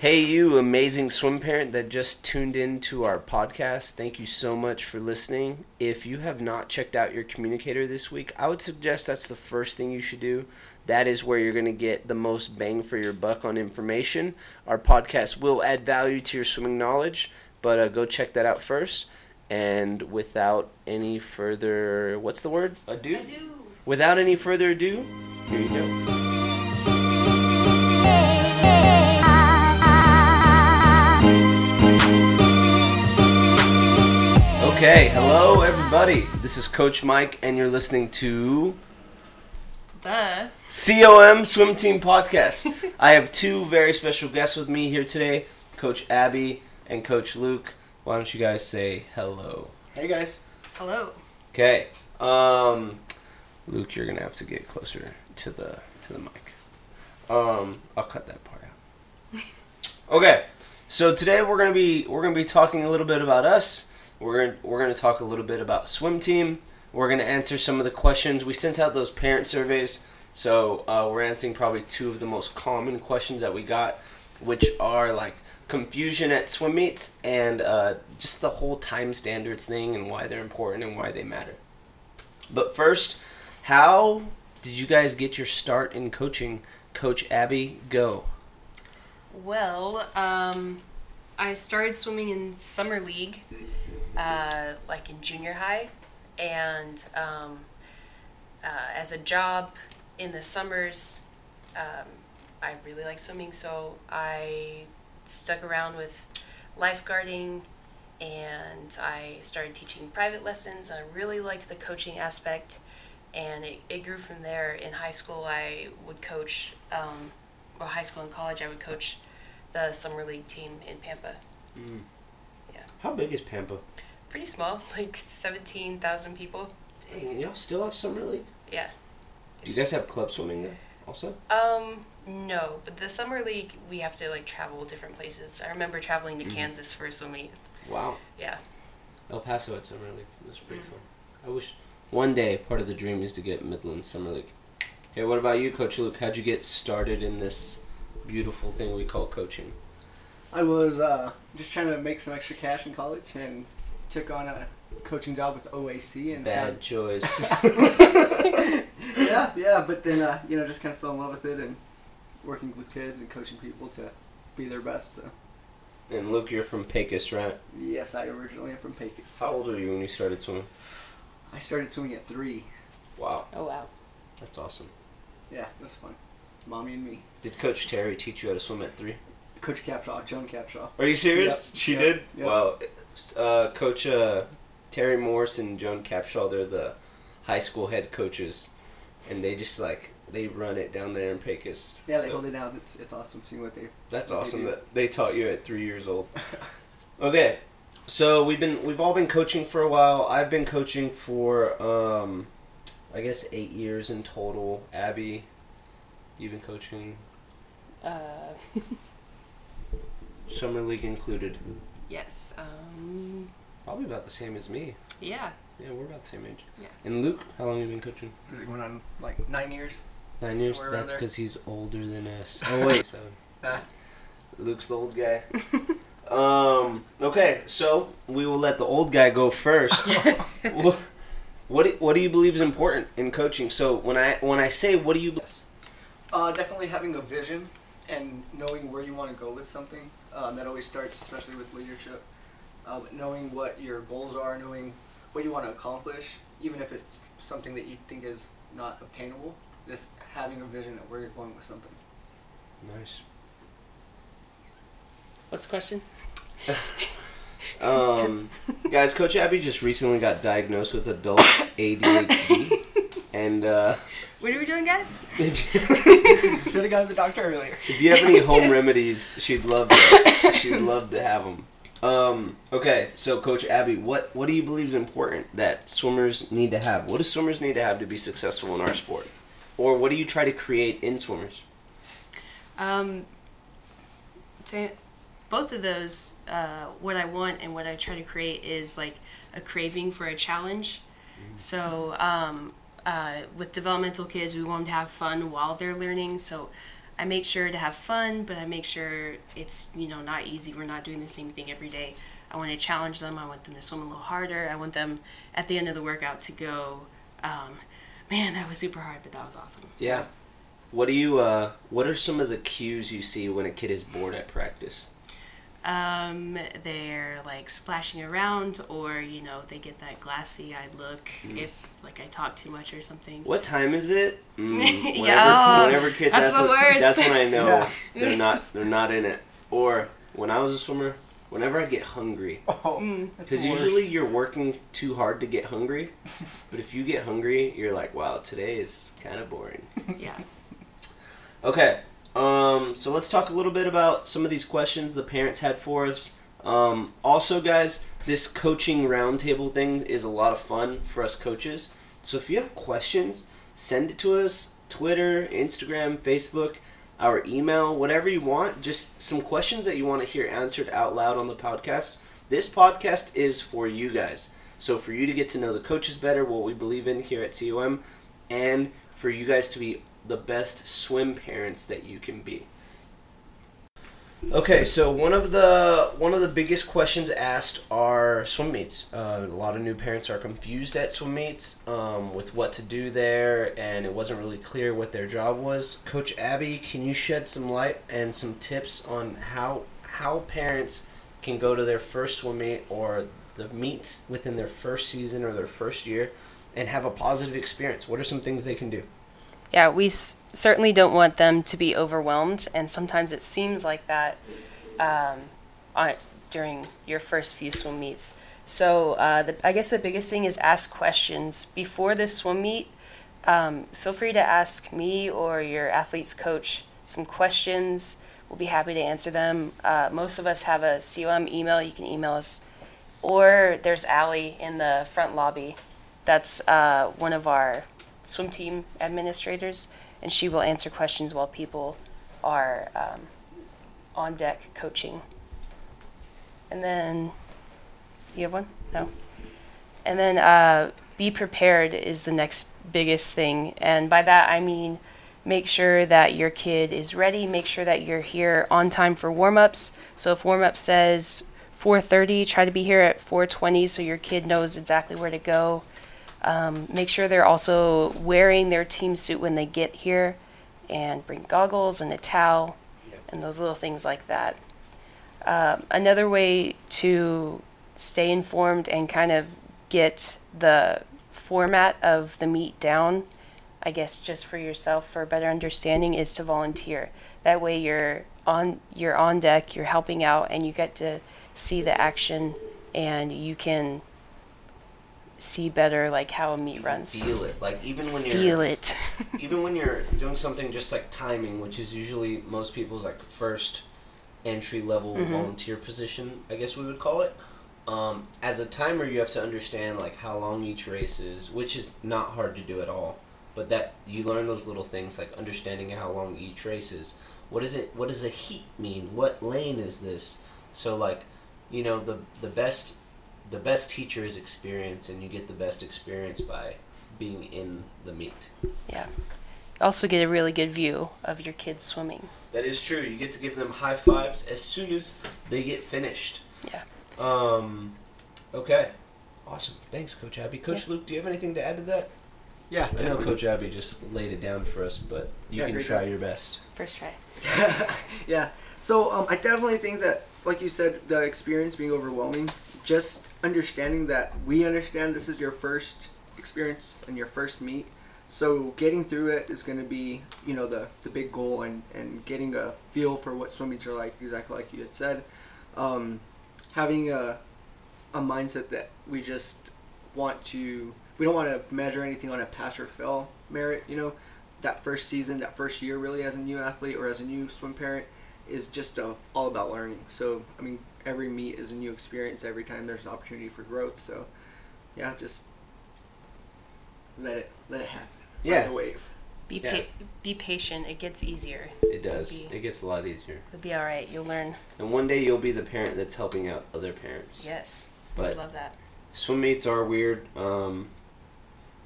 Hey, you amazing swim parent that just tuned in to our podcast. Thank you so much for listening. If you have not checked out your communicator this week, I would suggest that's the first thing you should do. That is where you're going to get the most bang for your buck on information. Our podcast will add value to your swimming knowledge, but uh, go check that out first. And without any further, what's the word? Ado? Ado. Without any further ado, here you go. Okay, hello everybody. This is Coach Mike, and you're listening to The COM Swim Team Podcast. I have two very special guests with me here today Coach Abby and Coach Luke. Why don't you guys say hello? Hey guys. hello. Okay. Um, Luke, you're gonna have to get closer to the to the mic. Um, I'll cut that part out. Okay. So today we're gonna be we're gonna be talking a little bit about us. We're we're gonna talk a little bit about swim team. We're gonna answer some of the questions we sent out those parent surveys. So uh, we're answering probably two of the most common questions that we got, which are like confusion at swim meets and uh, just the whole time standards thing and why they're important and why they matter. But first, how did you guys get your start in coaching? Coach Abby, go. Well, um, I started swimming in summer league, uh, like in junior high, and um, uh, as a job in the summers, um, I really like swimming, so I stuck around with lifeguarding and I started teaching private lessons. I really liked the coaching aspect, and it, it grew from there. In high school, I would coach, um, well, high school and college, I would coach the summer league team in Pampa. Yeah. How big is Pampa? Pretty small, like 17,000 people. Dang, and y'all still have summer league? Yeah. Do you guys have club swimming there also? Um, no, but the summer league, we have to like travel different places. I remember traveling to Mhm. Kansas for a swim meet. Wow. Yeah. El Paso had summer league. It was pretty Mhm. fun. I wish one day part of the dream is to get Midland summer league. Okay, what about you, Coach Luke? How'd you get started in this beautiful thing we call coaching? I was uh, just trying to make some extra cash in college and took on a coaching job with OAC and Bad choice. yeah, yeah, but then uh, you know just kind of fell in love with it and working with kids and coaching people to be their best. So and Luke, you're from Pecos, right? yes, I originally am from Pecos. How old were you when you started swimming? I started swimming at three. Wow, Oh, wow. that's awesome. Yeah, it was fun. Mommy and me. Did Coach Terry teach you how to swim at three? Coach Capshaw, Joan Capshaw. Are you serious? Yep, She yep, did. yep. Wow. Uh, Coach uh, Terry Morse and Joan Capshaw, they're the high school head coaches, and they just like they run it down there in Pecos. Yeah, they hold it down. It's it's awesome seeing what they. That's what they awesome do. that they taught you at three years old. Okay, so we've been we've all been coaching for a while. I've been coaching for um, I guess eight years in total. Abby, you've been coaching Uh, summer league included. Yes. Um, Probably about the same as me. yeah. Yeah, we're about the same age. Yeah. And Luke, how long have you been coaching? Was it going on like nine years? Nine years. Somewhere That's because he's older than us. Oh wait, seven. Ah. Luke's the old guy. um. Okay, so we will let the old guy go first. what, what do, what do you believe is important in coaching? So when I when I say what do you Uh, definitely having a vision and knowing where you want to go with something. Um, that always starts, especially with leadership. Uh, but knowing what your goals are, knowing what you want to accomplish, even if it's something that you think is not obtainable. Just having a vision of where you're going with something. nice. What's the question? Um, guys, Coach Abby just recently got diagnosed with adult ADHD, and uh, What are we doing, guys? Should have gone to the doctor earlier. if you have any home remedies, she'd love to. She'd love to have them. Um, okay, so Coach Abby, what what do you believe is important that swimmers need to have? What do swimmers need to have to be successful in our sport, or what do you try to create in swimmers? Um, to, both of those, uh, what I want and what I try to create is like a craving for a challenge. So um, uh, with developmental kids, we want them to have fun while they're learning. So I make sure to have fun, but I make sure it's you know not easy. We're not doing the same thing every day. I want to challenge them. I want them to swim a little harder. I want them at the end of the workout to go, um, man, that was super hard, but that was awesome. Yeah. What do you? Uh, what are some of the cues you see when a kid is bored at practice? Um, they're like splashing around, or you know, they get that glassy-eyed look if like I talk too much or something. What time is it? Mm, whenever, Yeah, whenever kids that's ask the what- worst. that's when I know Yeah. they're not they're not in it. Or when I was a swimmer, whenever I get hungry, Oh, Mm. that's because the worst. usually you're working too hard to get hungry, but if you get hungry, you're like, wow, today is kind of boring. Yeah. Okay, um, so let's talk a little bit about some of these questions the parents had for us. Um, also, guys, this coaching roundtable thing is a lot of fun for us coaches. So if you have questions, send it to us Twitter, Instagram, Facebook, our email, whatever you want. Just some questions that you want to hear answered out loud on the podcast. This podcast is for you guys. So for you to get to know the coaches better, what we believe in here at COM, and for you guys to be the best swim parents that you can be. Okay, so one of the one of the biggest questions asked are swim meets. Uh, a lot of new parents are confused at swim meets um, with what to do there, and it wasn't really clear what their job was. Coach Abby, can you shed some light and some tips on how how parents can go to their first swim meet or the meets within their first season or their first year and have a positive experience? What are some things they can do? Yeah, we s- certainly don't want them to be overwhelmed, and sometimes it seems like that um, on, during your first few swim meets. So, uh, the, I guess the biggest thing is ask questions before the swim meet. Um, feel free to ask me or your athlete's coach some questions. We'll be happy to answer them. Uh, most of us have a COM email. You can email us, or there's Allie in the front lobby. That's uh, one of our swim team administrators, and she will answer questions while people are um, on deck coaching. And then, you have one? No. And then, uh, be prepared is the next biggest thing, and by that I mean make sure that your kid is ready. Make sure that you're here on time for warm-ups. So if warm-up says 4:30, try to be here at 4:20 so your kid knows exactly where to go. Um, make sure they're also wearing their team suit when they get here and bring goggles and a towel and those little things like that. Um, another way to stay informed and kind of get the format of the meet down, I guess just for yourself for better understanding, is to volunteer. That way you're on you're on deck, you're helping out, and you get to see the action, and you can see better like how a meet runs. Feel it, like even when you're Feel it. even when you're doing something just like timing, which is usually most people's like first entry level Mhm. volunteer position, I guess we would call it. Um, as a timer, you have to understand like how long each race is, which is not hard to do at all. But that you learn those little things like understanding how long each race is. What is it? What does a heat mean? What lane is this? So like, you know, the the best the best teacher is experience, and you get the best experience by being in the meet. Yeah. Also get a really good view of your kids swimming. That is true. You get to give them high fives as soon as they get finished. Yeah. Um. Okay. Awesome. Thanks, Coach Abby. Coach Luke, do you have anything to add to that? Yeah. I know Coach Abby just laid it down for us, but you Yeah, can try job. your best. First try. yeah. So um, I definitely think that, like you said, the experience being overwhelming, just understanding that we understand this is your first experience and your first meet. So getting through it is going to be, you know, the, the big goal and, and getting a feel for what swim meets are like, exactly like you had said. Um, having a, a mindset that we just want to, we don't want to measure anything on a pass or fail merit, you know. That first season, that first year, really, as a new athlete or as a new swim parent, is just uh, all about learning. So, I mean, every meet is a new experience. Every time there's an opportunity for growth. So, yeah, just let it let it happen. Ride Yeah. the wave. Be Yeah. pa- be patient. It gets easier. It does. Be- It gets a lot easier. it'll be all right. You'll learn. And one day you'll be the parent that's helping out other parents. Yes. But- I love that. Swim meets are weird. Um,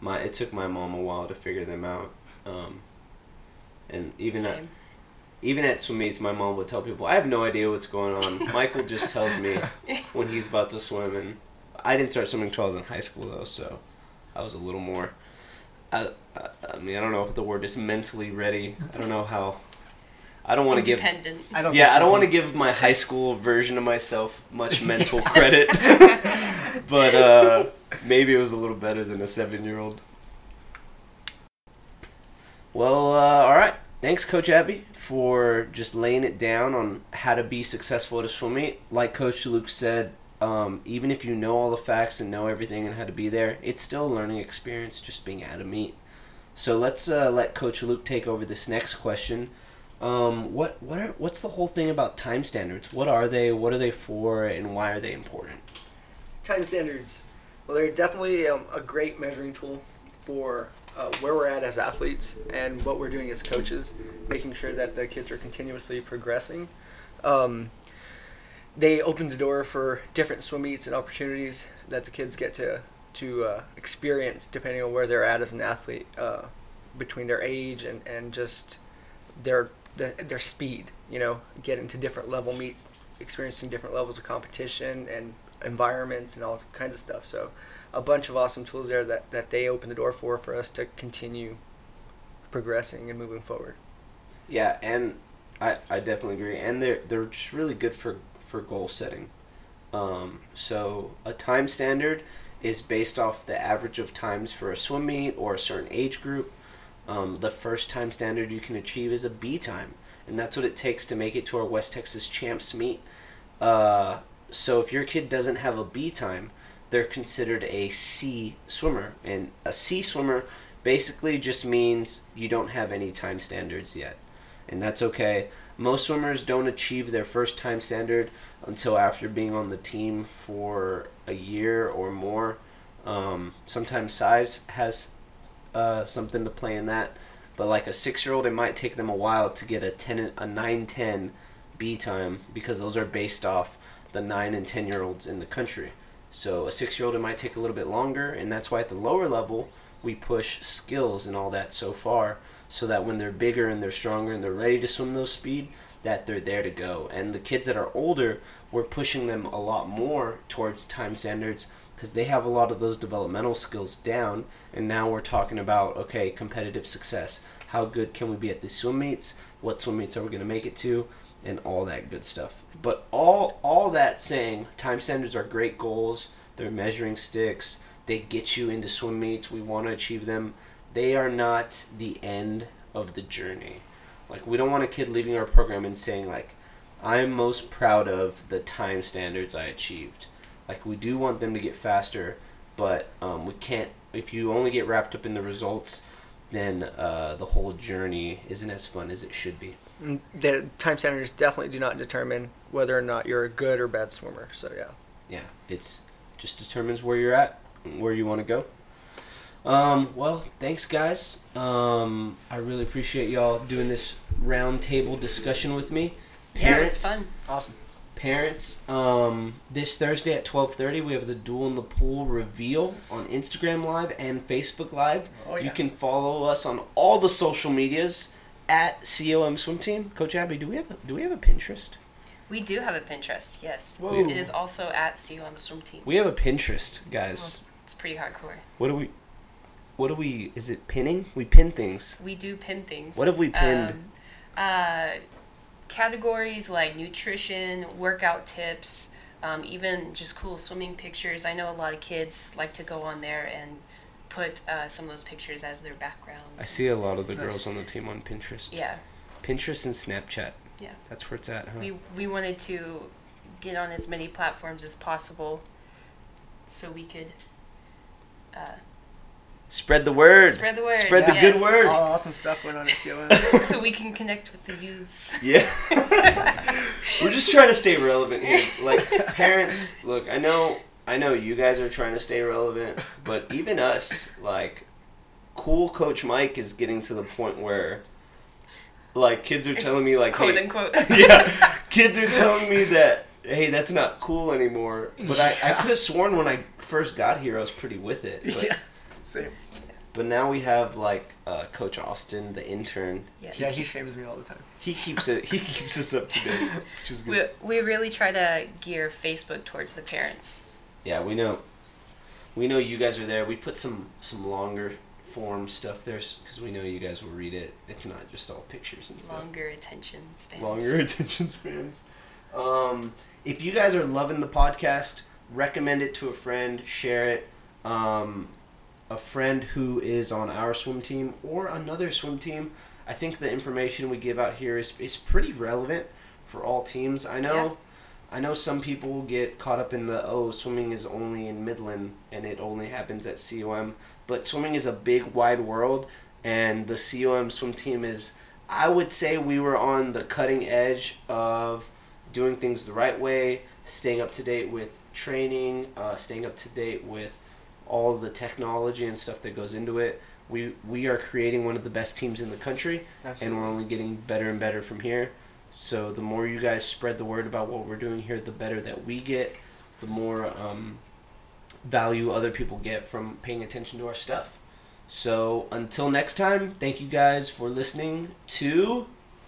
my it took my mom a while to figure them out. Um, and even at, Same. Even at swim meets, my mom would tell people, "I have no idea what's going on." Michael just tells me when he's about to swim, and I didn't start swimming until I was in high school though, so I was a little more. I, I, I mean, I don't know if the word is mentally ready. I don't know how. I don't want to give. Independent. I don't Yeah, I don't want to give my high school version of myself much mental credit, but uh, maybe it was a little better than a seven-year-old. Well, uh, all right. Thanks, Coach Abby, for just laying it down on how to be successful at a swim meet. Like Coach Luke said, um, even if you know all the facts and know everything and how to be there, it's still a learning experience just being at a meet. So let's uh, let Coach Luke take over this next question. Um, what what are, what's the whole thing about time standards? What are they? What are they for? And why are they important? Time standards. Well, they're definitely um, a great measuring tool for uh, where we're at as athletes and what we're doing as coaches, making sure that the kids are continuously progressing. Um, they open the door for different swim meets and opportunities that the kids get to to uh, experience depending on where they're at as an athlete, uh, between their age and, and just their their their speed. You know, getting to different level meets, experiencing different levels of competition and environments and all kinds of stuff. So, a bunch of awesome tools there that, that they open the door for for us to continue progressing and moving forward. Yeah, and I, I definitely agree. And they're they're just really good for for goal setting. Um, so a time standard is based off the average of times for a swim meet or a certain age group. Um, the first time standard you can achieve is a B time, and that's what it takes to make it to our West Texas Champs meet. Uh, so if your kid doesn't have a B time, they're considered a C swimmer, and a C swimmer basically just means you don't have any time standards yet, and that's okay. Most swimmers don't achieve their first time standard until after being on the team for a year or more. Um, sometimes size has uh, something to play in that, but like a six-year-old, it might take them a while to get a ten, a nine ten B time because those are based off the nine and ten year olds in the country. So a six-year-old, it might take a little bit longer, and that's why at the lower level we push skills and all that so far, so that when they're bigger and they're stronger and they're ready to swim those speed, that they're there to go. And the kids that are older, we're pushing them a lot more towards time standards because they have a lot of those developmental skills down. And now we're talking about okay, competitive success. How good can we be at the swim meets? What swim meets are we going to make it to? And all that good stuff. But all all that saying, time standards are great goals. They're measuring sticks. They get you into swim meets. We want to achieve them. They are not the end of the journey. Like we don't want a kid leaving our program and saying like, I'm most proud of the time standards I achieved. Like we do want them to get faster, but um, we can't. If you only get wrapped up in the results, then uh, the whole journey isn't as fun as it should be. And The time standards definitely do not determine whether or not you're a good or bad swimmer. So yeah. Yeah, it's just determines where you're at, where you want to go. Um, well, thanks, guys. Um, I really appreciate y'all doing this roundtable discussion with me. Yeah, it was fun. Awesome. parents um, this thursday at 12.30 we have the duel in the pool reveal on instagram live and facebook live Oh, yeah. you can follow us on all the social medias at com swim team coach abby do we have a, do we have a pinterest We do have a Pinterest, yes. Whoa. It is also at COM Swim Team. we have a pinterest guys It's pretty hardcore. what do we what do we is it pinning we pin things We do pin things. What have we pinned? Um, uh, categories like nutrition, workout tips, um, even just cool swimming pictures. I know a lot of kids like to go on there and put uh, some of those pictures as their backgrounds. i see a lot of the Nice. girls on the team on pinterest Yeah, pinterest and snapchat Yeah. that's where it's at huh we we wanted to get on as many platforms as possible, so we could uh, spread the word spread the word. Spread the yes. good word. All awesome stuff going on at COM. so we can connect with the youths. Yeah. We're just trying to stay relevant here. Like parents, look, I know I know you guys are trying to stay relevant, but even us, like cool coach Mike is getting to the point where like kids are telling me like Quote hey, unquote. yeah, kids are telling me that hey, that's not cool anymore. But I, I could have sworn when I first got here I was pretty with it. But yeah. Same. But now we have like uh, Coach Austin, the intern. Yes. Yeah, he shames me all the time. He keeps it. He keeps us up to date, which is good. We, we really try to gear Facebook towards the parents. Yeah, we know. We know you guys are there. We put some some longer form stuff there because we know you guys will read it. It's not just all pictures and stuff. Longer attention spans. Longer attention spans. Um, if you guys are loving the podcast, recommend it to a friend. Share it. Um, a friend who is on our swim team or another swim team. I think the information we give out here is, is pretty relevant for all teams. I know. Yeah. I know some people get caught up in the oh swimming is only in Midland and it only happens at COM, but swimming is a big wide world and the COM swim team is I would say we were on the cutting edge of doing things the right way, staying up to date with training, uh, staying up to date with all the technology and stuff that goes into it. We we are creating one of the best teams in the country and we're only getting better and better from here. So the more you guys spread the word about what we're doing here, the better that we get, the more um, value other people get from paying attention to our stuff. So until next time, thank you guys for listening to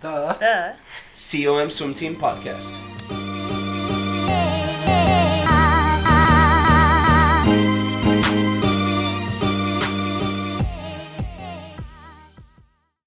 the The COM Swim Team Podcast.